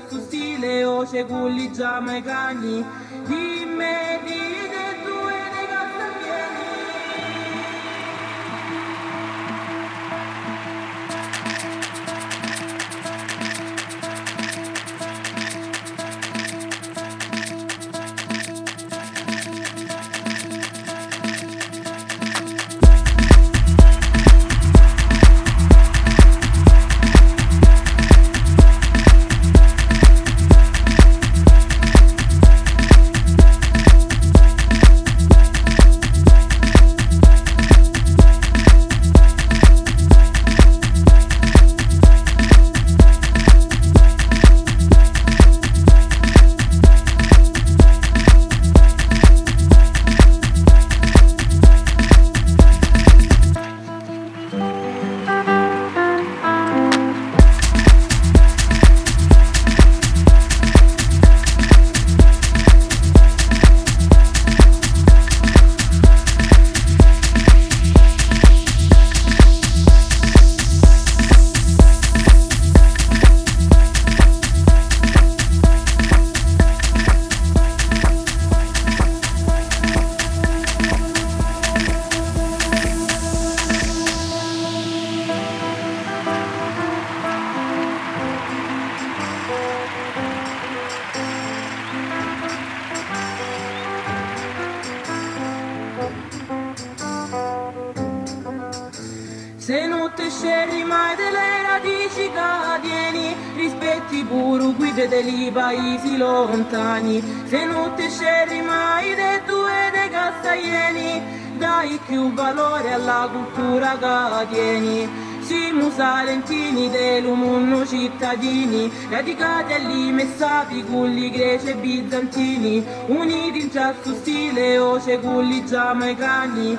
stile o seguli zamegani lontani se non ti scegli mai dei due de castaglieni dai più valore alla cultura che tieni. Siamo salentini del mondo cittadini radicati lì messati culli greci e bizantini uniti in già stile o cegulli giamaicani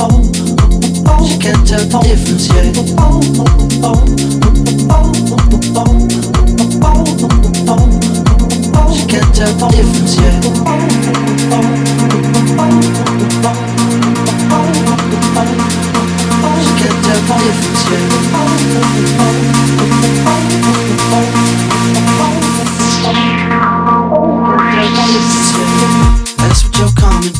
She can't tell the difference yet. That's what you're coming